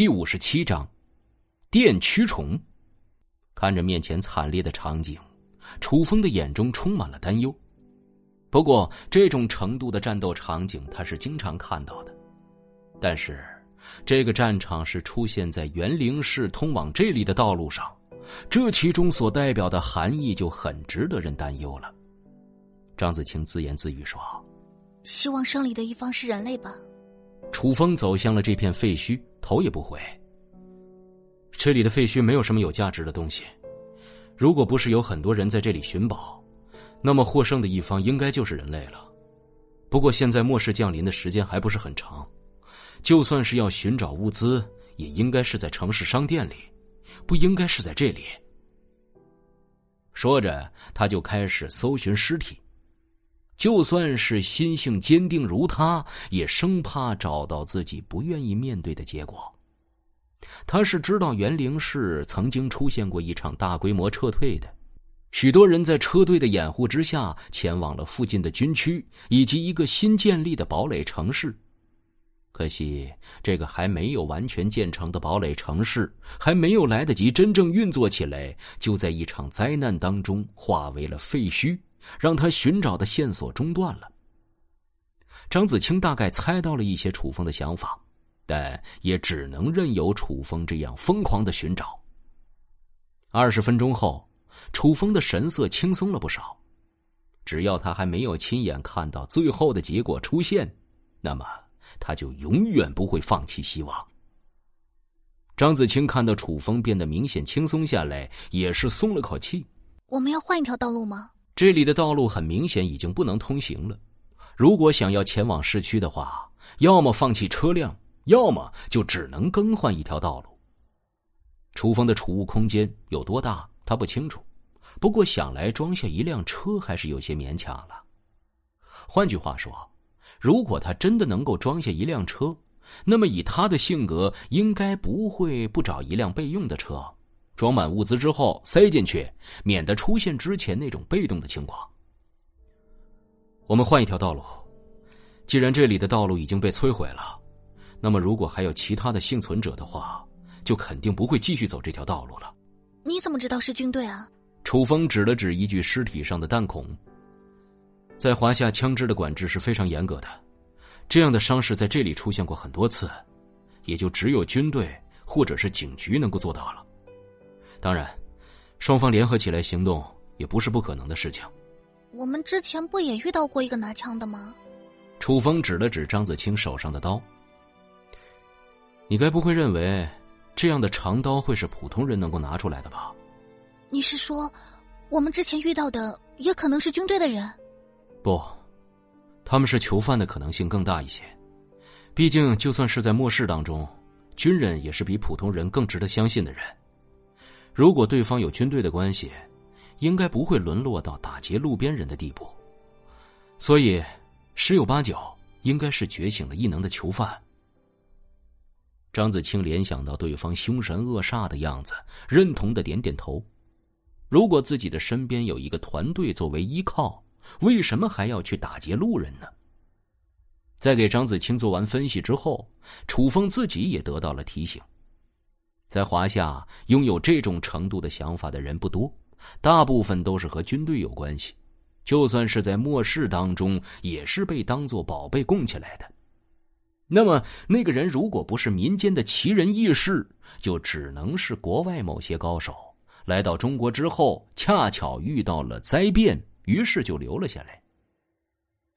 第五十七章，电驱虫。看着面前惨烈的场景，楚风的眼中充满了担忧。不过，这种程度的战斗场景他是经常看到的。但是，这个战场是出现在元灵市通往这里的道路上，这其中所代表的含义就很值得人担忧了。张子清自言自语说：“希望胜利的一方是人类吧。”楚风走向了这片废墟，头也不回。这里的废墟没有什么有价值的东西，如果不是有很多人在这里寻宝，那么获胜的一方应该就是人类了。不过现在末世降临的时间还不是很长，就算是要寻找物资，也应该是在城市商店里，不应该是在这里。说着，他就开始搜寻尸体。就算是心性坚定如他，也生怕找到自己不愿意面对的结果。他是知道元灵市曾经出现过一场大规模撤退的，许多人在车队的掩护之下前往了附近的军区以及一个新建立的堡垒城市。可惜，这个还没有完全建成的堡垒城市还没有来得及真正运作起来，就在一场灾难当中化为了废墟。让他寻找的线索中断了。张子清大概猜到了一些楚风的想法，但也只能任由楚风这样疯狂的寻找。二十分钟后，楚风的神色轻松了不少。只要他还没有亲眼看到最后的结果出现，那么他就永远不会放弃希望。张子清看到楚风变得明显轻松下来，也是松了口气。我们要换一条道路吗？这里的道路很明显已经不能通行了。如果想要前往市区的话，要么放弃车辆，要么就只能更换一条道路。楚风的储物空间有多大，他不清楚。不过想来装下一辆车还是有些勉强了。换句话说，如果他真的能够装下一辆车，那么以他的性格，应该不会不找一辆备用的车。装满物资之后塞进去，免得出现之前那种被动的情况。我们换一条道路。既然这里的道路已经被摧毁了，那么如果还有其他的幸存者的话，就肯定不会继续走这条道路了。你怎么知道是军队啊？楚风指了指一具尸体上的弹孔。在华夏枪支的管制是非常严格的，这样的伤势在这里出现过很多次，也就只有军队或者是警局能够做到了。当然，双方联合起来行动也不是不可能的事情。我们之前不也遇到过一个拿枪的吗？楚风指了指张子清手上的刀。你该不会认为这样的长刀会是普通人能够拿出来的吧？你是说，我们之前遇到的也可能是军队的人？不，他们是囚犯的可能性更大一些。毕竟，就算是在末世当中，军人也是比普通人更值得相信的人。如果对方有军队的关系，应该不会沦落到打劫路边人的地步，所以十有八九应该是觉醒了异能的囚犯。张子清联想到对方凶神恶煞的样子，认同的点点头。如果自己的身边有一个团队作为依靠，为什么还要去打劫路人呢？在给张子清做完分析之后，楚风自己也得到了提醒。在华夏，拥有这种程度的想法的人不多，大部分都是和军队有关系。就算是在末世当中，也是被当作宝贝供起来的。那么，那个人如果不是民间的奇人异士，就只能是国外某些高手来到中国之后，恰巧遇到了灾变，于是就留了下来。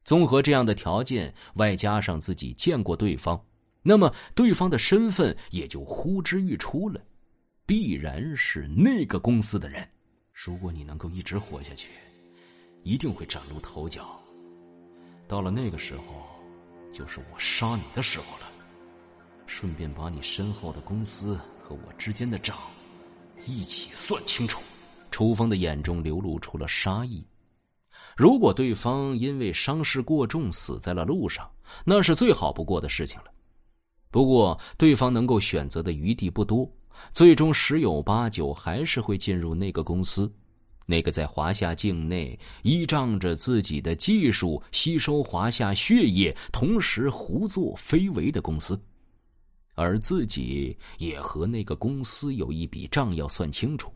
综合这样的条件，外加上自己见过对方。那么，对方的身份也就呼之欲出了，必然是那个公司的人。如果你能够一直活下去，一定会崭露头角。到了那个时候，就是我杀你的时候了。顺便把你身后的公司和我之间的账一起算清楚。楚风的眼中流露出了杀意。如果对方因为伤势过重死在了路上，那是最好不过的事情了。不过，对方能够选择的余地不多，最终十有八九还是会进入那个公司，那个在华夏境内依仗着自己的技术吸收华夏血液，同时胡作非为的公司。而自己也和那个公司有一笔账要算清楚。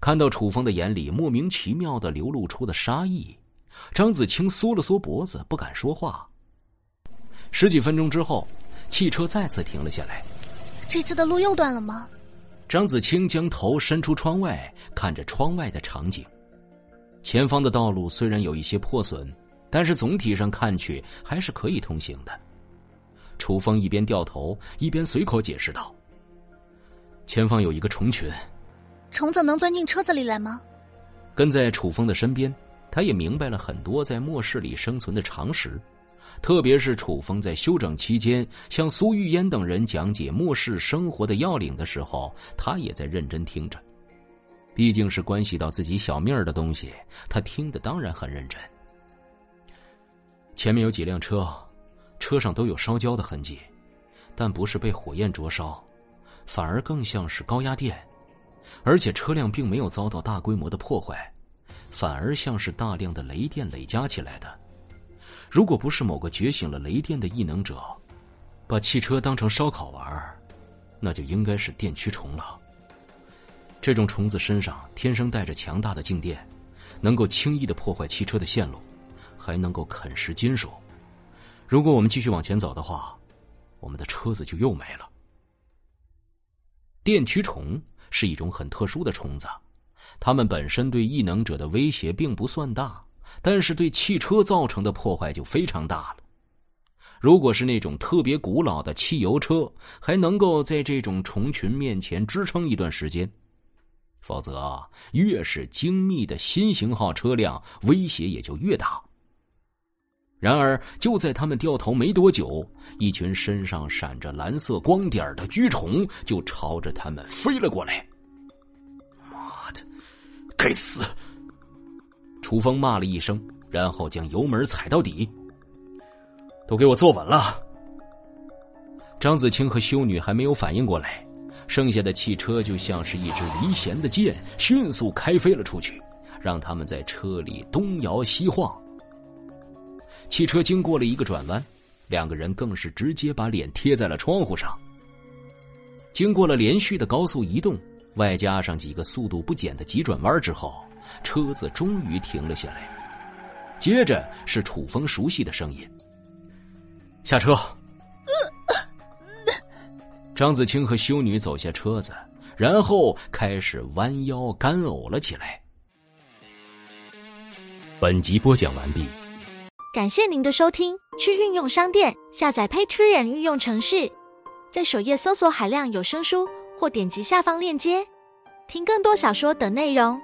看到楚风的眼里莫名其妙的流露出的杀意，张子清缩了缩脖子，不敢说话。十几分钟之后，汽车再次停了下来。这次的路又断了吗？张子清将头伸出窗外，看着窗外的场景。前方的道路虽然有一些破损，但是总体上看去还是可以通行的。楚风一边掉头，一边随口解释道：“前方有一个虫群。”虫子能钻进车子里来吗？跟在楚风的身边，他也明白了很多在末世里生存的常识，特别是楚风在休整期间向苏玉烟等人讲解末世生活的要领的时候，他也在认真听着。毕竟是关系到自己小命儿的东西，他听得当然很认真。前面有几辆车，车上都有烧焦的痕迹，但不是被火焰灼烧，反而更像是高压电。而且车辆并没有遭到大规模的破坏，反而像是大量的雷电累加起来的。如果不是某个觉醒了雷电的异能者，把汽车当成烧烤玩，那就应该是电驱虫了。这种虫子身上天生带着强大的静电，能够轻易的破坏汽车的线路，还能够啃食金属。如果我们继续往前走的话，我们的车子就又没了。电驱虫。是一种很特殊的虫子，它们本身对异能者的威胁并不算大，但是对汽车造成的破坏就非常大了。如果是那种特别古老的汽油车，还能够在这种虫群面前支撑一段时间，否则越是精密的新型号车辆，威胁也就越大。然而，就在他们掉头没多久，一群身上闪着蓝色光点的蛆虫就朝着他们飞了过来。妈的，该死！楚风骂了一声，然后将油门踩到底。都给我坐稳了！张子清和修女还没有反应过来，剩下的汽车就像是一支离弦的箭，迅速开飞了出去，让他们在车里东摇西晃。汽车经过了一个转弯，两个人更是直接把脸贴在了窗户上。经过了连续的高速移动，外加上几个速度不减的急转弯之后，车子终于停了下来。接着是楚风熟悉的声音：“下车。”张子清和修女走下车子，然后开始弯腰干呕了起来。本集播讲完毕。感谢您的收听，去运用商店下载 Patreon 运用城市，在首页搜索海量有声书，或点击下方链接听更多小说等内容。